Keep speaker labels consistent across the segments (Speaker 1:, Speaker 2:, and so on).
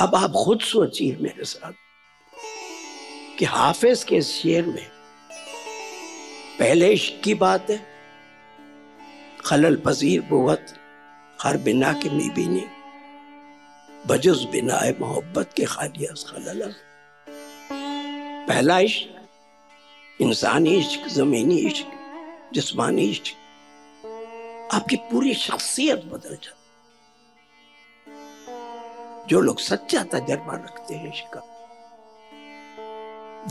Speaker 1: अब आप खुद सोचिए मेरे साथ कि हाफिज के शेर में पहले इश्क की बात है, खलल पजीर बुवत हर बिना के मीबीनी बजुज बिना मोहब्बत के खालियास खलल। पहला इश्क, इंसानी इश्क, जमीनी इश्क, जिस्मानी इश्क, आपकी पूरी शख्सियत बदल जाती जो लोग सच्चा तजर्बा रखते हैं इश्क का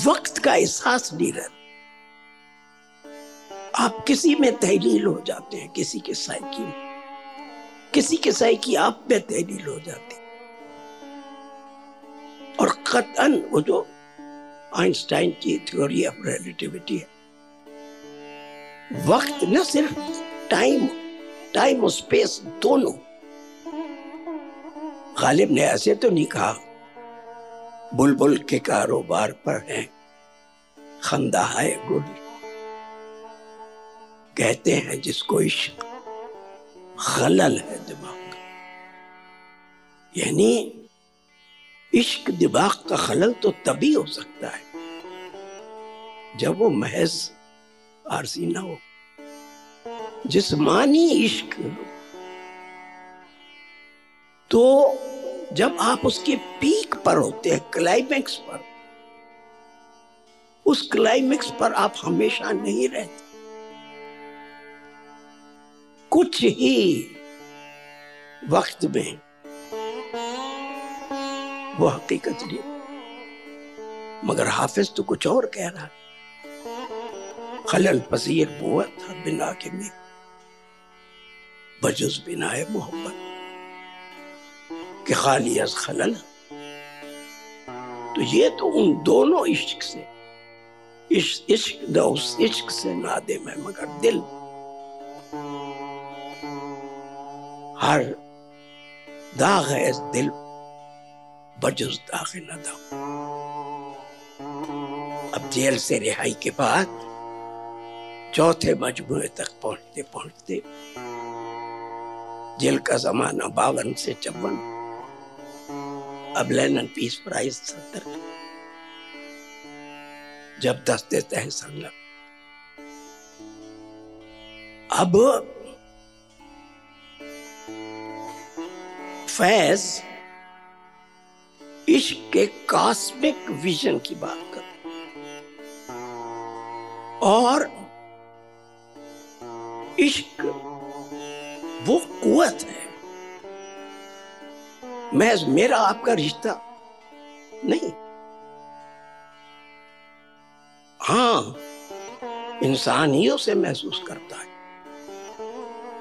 Speaker 1: वक्त का एहसास नहीं रहता। आप किसी में तहलील हो जाते हैं, किसी के साइकी में। किसी के साइकी आप में तहलील हो जाती और कतन वो जो आइंस्टाइन की थ्योरी ऑफ़ रिलेटिविटी है, वक्त न सिर्फ़ टाइम टाइम और स्पेस दोनों गालिब ने ऐसे तो नहीं कहा। बुलबुल के कारोबार पर है। खंदा है गुल। कहते हैं जिसको इश्क खलल है दिमाग। यानी इश्क दिमाग का खलल तो तभी हो सकता है, जब वो महज आरसी ना हो। जिसमानी इश्क तो जब आप उसके पीक पर होते हैं क्लाइमेक्स पर, उस क्लाइमेक्स पर आप हमेशा नहीं रहते। कुछ ही वक्त में वो हकीकत नहीं। मगर हाफिज तो कुछ और कह रहा है। खलल पसीर था बिना के में बजुस बिना है मोहब्बत। कि खाली अज खलल। तो ये तो उन दोनों इश्क से इश्क इश्क उस इश्क से नादे में, मगर दिल। हर दाग है इस दिल बजुज दाग न दाग। अब जेल से रिहाई के बाद, चौथे मजमुए तक पहुँचते पहुँचते जेल का जमाना बावन से चौवन अब लेनन पीस प्राइज सत्तर जब दस देते हैं संगम अब फैज इश्क के कॉस्मिक विजन की बात कर। और इश्क वो कुत है। महज मेरा आपका रिश्ता नहीं। हाँ इंसान ही उसे महसूस करता है।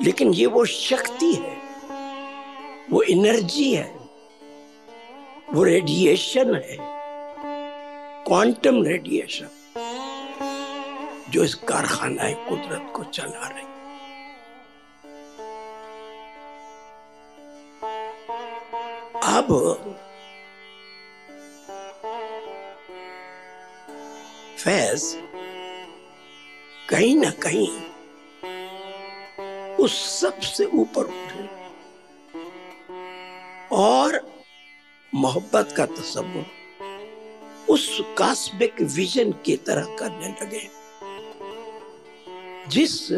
Speaker 1: लेकिन ये वो शक्ति है, वो एनर्जी है, वो रेडिएशन है, क्वांटम रेडिएशन, जो इस कारखाना कुदरत को चला रही अब फैज कहीं ना कहीं उस सबसे ऊपर उठे और मोहब्बत का तस्वुर उस कास्मिक विजन की तरह करने लगे, जिस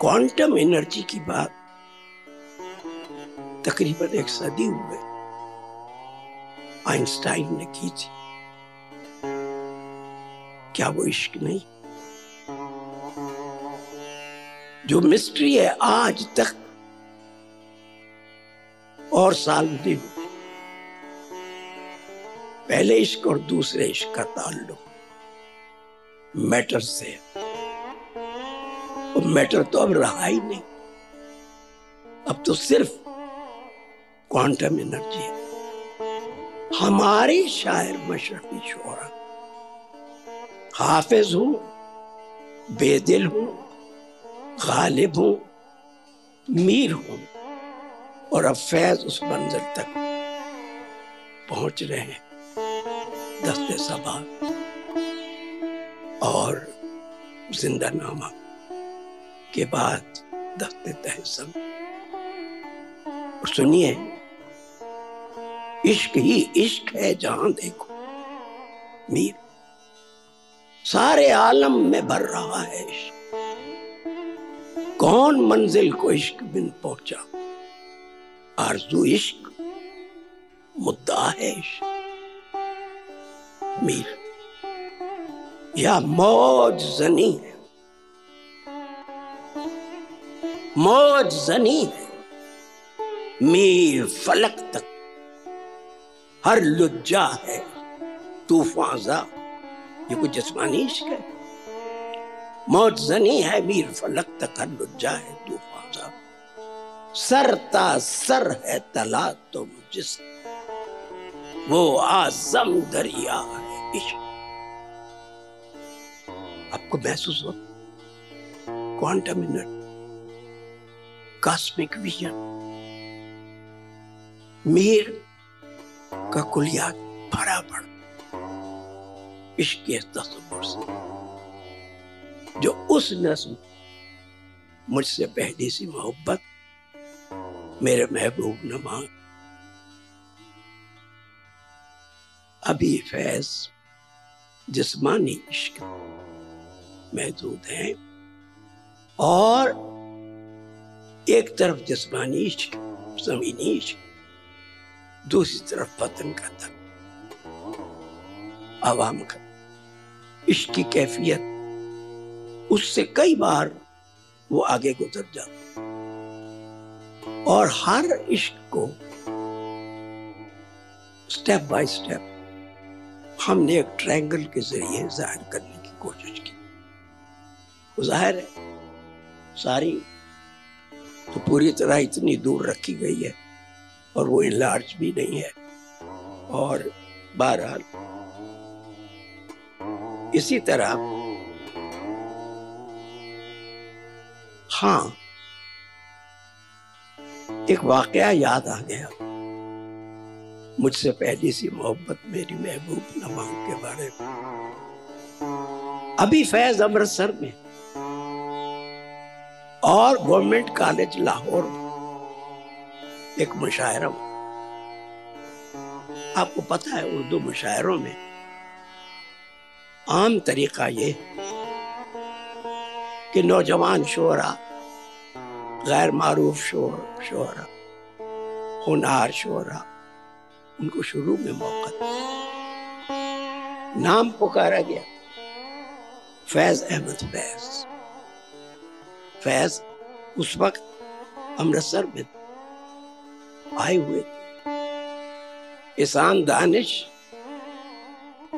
Speaker 1: क्वांटम एनर्जी की बात तकरीबन एक सदी हुए। आइंस्टाइन ने की थी। क्या वो इश्क नहीं? जो मिस्ट्री है आज तक और साल नहीं पहले इश्क और दूसरे इश्क का ताल्लुक मैटर से मैटर तो अब रहा ही नहीं। अब तो सिर्फ़ क्वांटम एनर्जी हमारे शायर मशरफी शोरा हाफिज हूँ, बेदिल हूँ, गालिब हूँ, मीर हूँ और अब फैज उस मंजिल तक पहुँच रहे हैं दस्ते सबा। और ज़िंदा नामा के बाद दस्ते तहसम। सुनिए इश्क ही इश्क है जहाँ देखो। मीर, सारे आलम में भर रहा है इश्क। कौन मंजिल को इश्क बिन पहुँचा? आरज़ू इश्क, मुद्दा है इश्क। मीर, या मौज जनी है। मौज जनी है। मीर फलक तक हर लुज्जा है। तूफाजा ये कोई जिसमानी इश्क है। मौत जनी है मीर फलक तक हर लुज्जा है तूफाजा सरता सर है, तला तुम जिस। वो आज़म दरिया है, इश्क। आपको महसूस हो? Quantum energy cosmic vision. Mir का कुलिया भरा पड़ इश्क तस्वुर से। जो उस नस्म मुझसे पहली सी मोहब्बत मेरे महबूब न मांग। अभी फैज जिस्मानी इश्क महदूद हैं और एक तरफ़ जिस्मानी इश्क, जमीनी इश्क। दूसरी तरफ़ वतन का दर आवाम का इश्क की कैफियत, उससे कई बार वो आगे गुजर जाता। और हर इश्क को स्टेप बाय स्टेप हमने एक ट्रायंगल के ज़रिए ज़ाहिर करने की कोशिश की। ज़ाहिर है, सारी तो पूरी तरह इतनी दूर रखी गई है और वो इलार्ज भी नहीं है। और बहरहाल, इसी तरह हाँ एक वाकया याद आ गया। मुझसे पहली सी मोहब्बत मेरी महबूब नमाज़ के बारे में। अभी फैज अमृतसर में, और गवर्नमेंट कॉलेज लाहौर में। एक मुशायरा आपको पता है उर्दू मुशायरों में आम तरीका ये कि नौजवान शोरा गैर मारूफ शोर, शोरा होनार शोरा, उनको शुरू में मौका नाम पुकारा गया। फैज अहमद, फैज। फैज उस वक्त अमृतसर में आए हुए थे। ईसान दानिश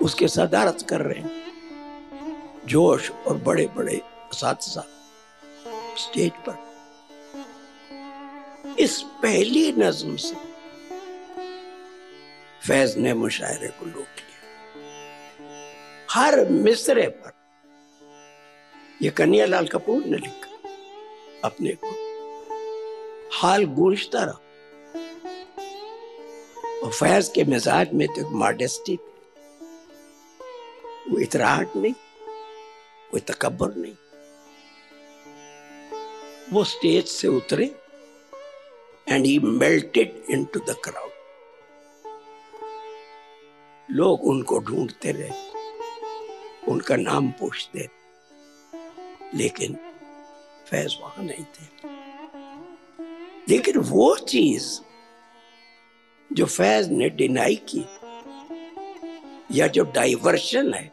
Speaker 1: उसके सदारत कर रहे हैं। जोश और बड़े बड़े साथ साथ स्टेज पर। इस पहली नज्म से फैज ने मुशायरे को लूट लिया। हर मिसरे पर यह कन्हैया कपूर ने लिखा, अपने को हाल गूंजता रहा। और फैज के मिजाज में तो एक मॉडेस्टी थी। वो इतराहट नहीं, कोई तकबर नहीं। वो स्टेज से उतरे and he melted into the crowd लोग उनको ढूंढते रहे, उनका नाम पूछते लेकिन फैज वहाँ नहीं थे। लेकिन वो चीज़ जो फैज ने डिनाई की, या जो डाइवर्शन है,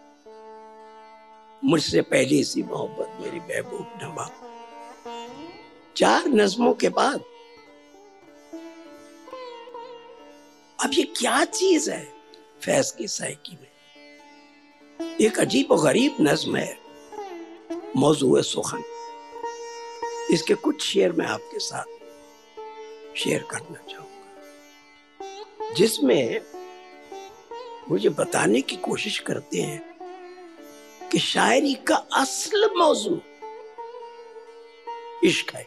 Speaker 1: मुझसे पहली सी मोहब्बत मेरी महबूब नमा चार नज्मों के बाद, अब ये क्या चीज़ है फैज की साइकी में? एक अजीब और गरीब नज्म है, मौजू सुखन। इसके कुछ शेर मैं आपके साथ शेयर करना चाहूँगा। जिसमें मुझे बताने की कोशिश करते हैं कि शायरी का असल मौजू इश्क है,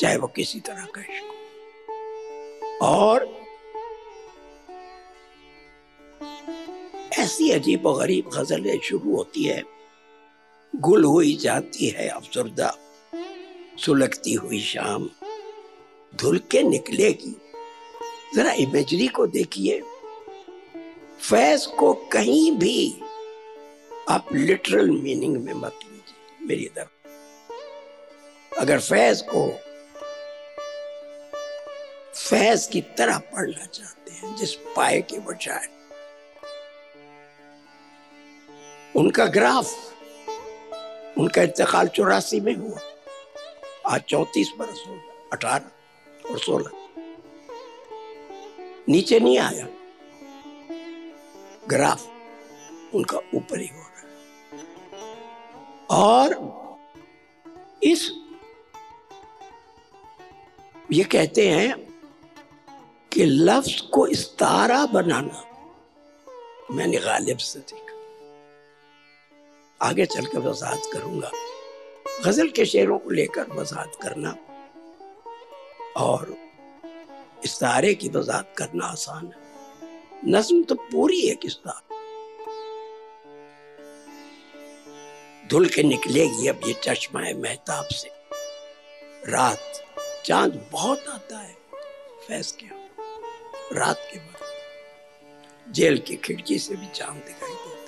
Speaker 1: चाहे वो किसी तरह का इश्क हो। और ऐसी अजीब और गरीब गजलें शुरू होती है, गुल हुई जाती है अफसरदा, सुलगती हुई शाम, धुल के निकलेगी जरा इमेजरी को देखिए। फैज को कहीं भी आप लिटरल मीनिंग में मत लीजिए, मेरी तरफ़। अगर फैज को फैज की तरह पढ़ना चाहते हैं, जिस पाए के बजाय, उनका ग्राफ उनका इंतकाल चौरासी में हुआ। आज चौतीस बरस हो अठारह और सोलह। नीचे नहीं आया। ग्राफ उनका ऊपर ही हो रहा और इस ये कहते हैं कि लफ्ज को इस्तारा बनाना मैंने गालिब से देखा। आगे चलकर वजात करूँगा। गज़ल के शेरों को लेकर वजात करना और इस्तारे की वजाहत करना आसान है। नज्म तो पूरी एक इस्तार धुल के निकलेगी अब ये चश्मा है महताब से। रात, चाँद बहुत आता है, फैस के रात के बाद जेल की खिड़की से भी चाँद दिखाई देता है।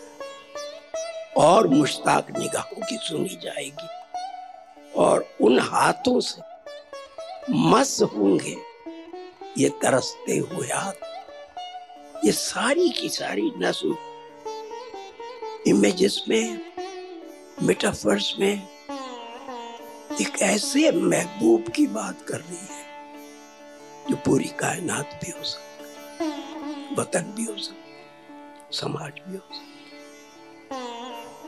Speaker 1: और मुश्ताक निगाहों की सुनी जाएगी। और उन हाथों से मस होंगे। ये तरसते हुए हाथ, ये सारी की सारी नस्ल, इमेजेस में, मेटाफर्स में, एक ऐसे महबूब की बात कर रही है, जो पूरी कायनात भी हो सकता है, वतन भी हो सकता समाज भी हो सकता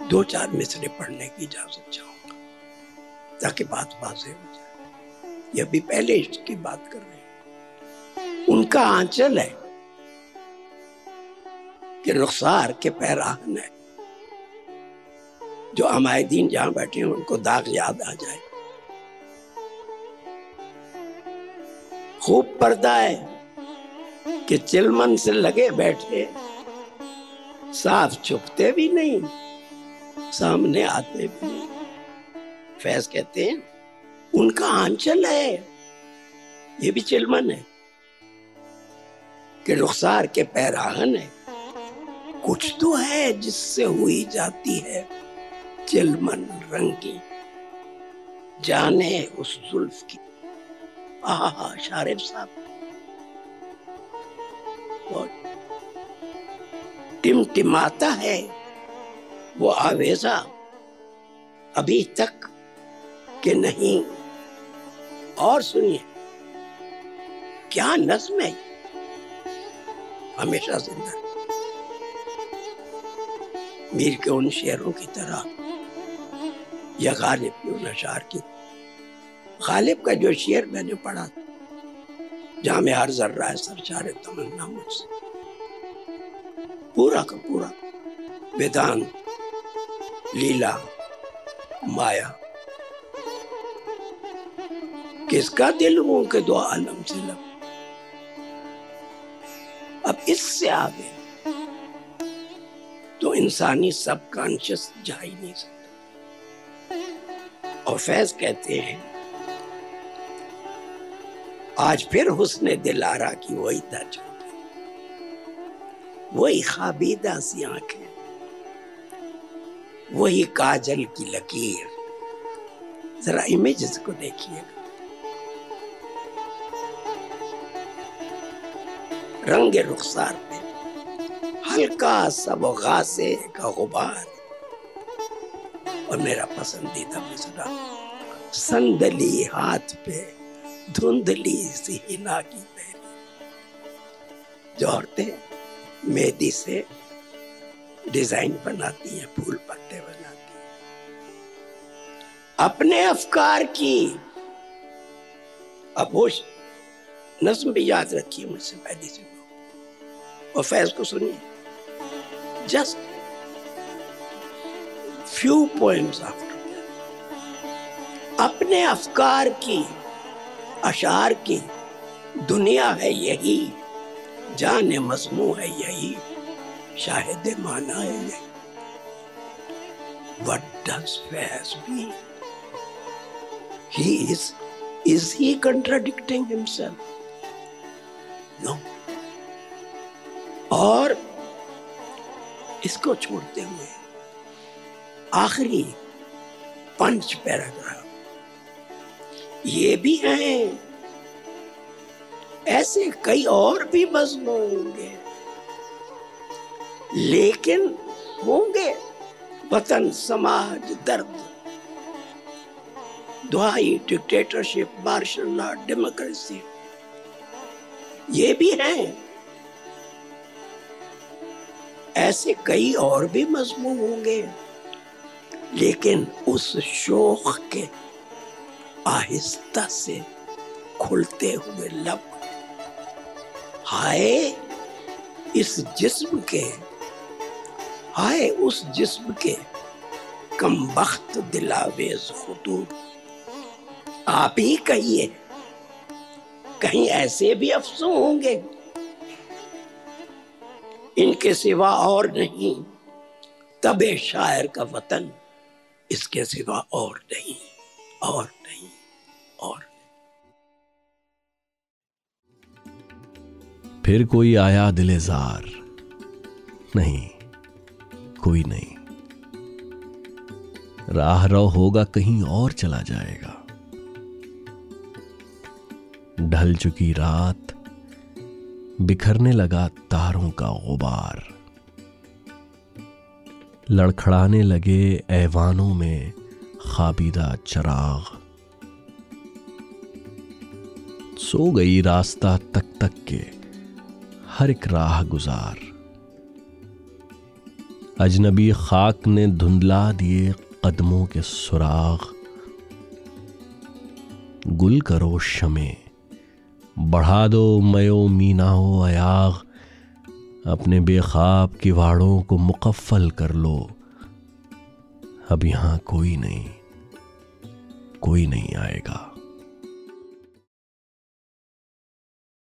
Speaker 1: दो चार मिसरे पढ़ने की इजाज़त चाहूँगा, ताकि बात वाजे हो जाए। ये भी पहले इसकी बात कर रहे हैं उनका आंचल है कि रुखसार के पैराहन है। जो अमायदीन जहाँ बैठे हैं, उनको दाग याद आ जाए। खूब पर्दा है कि चिलमन से लगे बैठे, साफ़ छुपते भी नहीं, सामने आते भी नहीं। फैज कहते हैं, उनका आंचल है, ये भी चिलमन है। कि रुखसार के पैराहन है। कुछ तो है जिससे हुई जाती है चिलमन रंगी। जाने उस जुल्फ की। आहा, शारिफ साहब। टिमटिमाता है वो आवेजा अभी तक के नहीं। और सुनिए, क्या नज्म है हमेशा ज़िंदा मीर के उन शेरों की तरह या गालिब की उन अशार की गालिब का जो शेर मैंने पढ़ा था, जहाँ में हर जर्रा है, सरचार तमन्ना मुझसे। पूरा का पूरा वेदांत, लीला, माया, किसका दिल हूँ के दो आलम से अब इससे आगे तो इंसानी सबकॉन्शियस जा ही नहीं सकता। और फैज कहते हैं, आज फिर हुस्न दिलारा की वही दर्ज वही खाबीदा सी आँखें वही काजल की लकीर। जरा इमेजेस को देखिएगा। रंग रुखसार पे हल्का सब गासे का गुबार और मेरा पसंदीदा मिसरा, संदली हाथ पे धुंधली सी हिना की पहली जो औरतें मेहंदी से डिज़ाइन बनाती हैं, फूल पत्ते बनाती हैं। अपने अफकार की अब होश नज्म भी याद रखिए मुझसे पहले से। और फैज को सुनिए जस्ट फ्यू पॉइंट्स आफ्टर अपने अफकार की अशार की दुनिया है यही जान मजमू है यही शाहिद माना है यही what does Faiz mean? He is, is he contradicting himself? No और इसको छोड़ते हुए आखिरी पंच पैराग्राफ। ये भी हैं। ऐसे कई और भी मजमून होंगे। लेकिन होंगे वतन, समाज, दर्द। दुआई डिक्टेटरशिप मार्शल लॉ डेमोक्रेसी ये भी हैं। ऐसे कई और भी मजमून होंगे। लेकिन उस शोक के आहिस्ता से खुलते हुए लब। हाय, इस जिस्म के, हाय, उस जिस्म के कम वक्त दिलावेज खुतूत आप ही कहिए, कहीं ऐसे भी अफसों होंगे। इनके सिवा और नहीं। तबे शायर का वतन इसके सिवा और नहीं और नहीं, और
Speaker 2: फिर कोई आया दिलेजार? नहीं, कोई नहीं। राह रो होगा कहीं और चला जाएगा। ढल चुकी रात बिखरने लगा तारों का गुबार। लड़खड़ाने लगे ऐवानों में खाबीदा चराग। सो गई रास्ता तक तक के हर एक राह गुजार। अजनबी खाक ने धुंधला दिए कदमों के सुराग। गुल करो शमे बढ़ा दो मयो मीना हो अयाग। अपने बेखाब किवाड़ों को मुकफ़ल कर लो। अब यहाँ कोई नहीं कोई नहीं आएगा।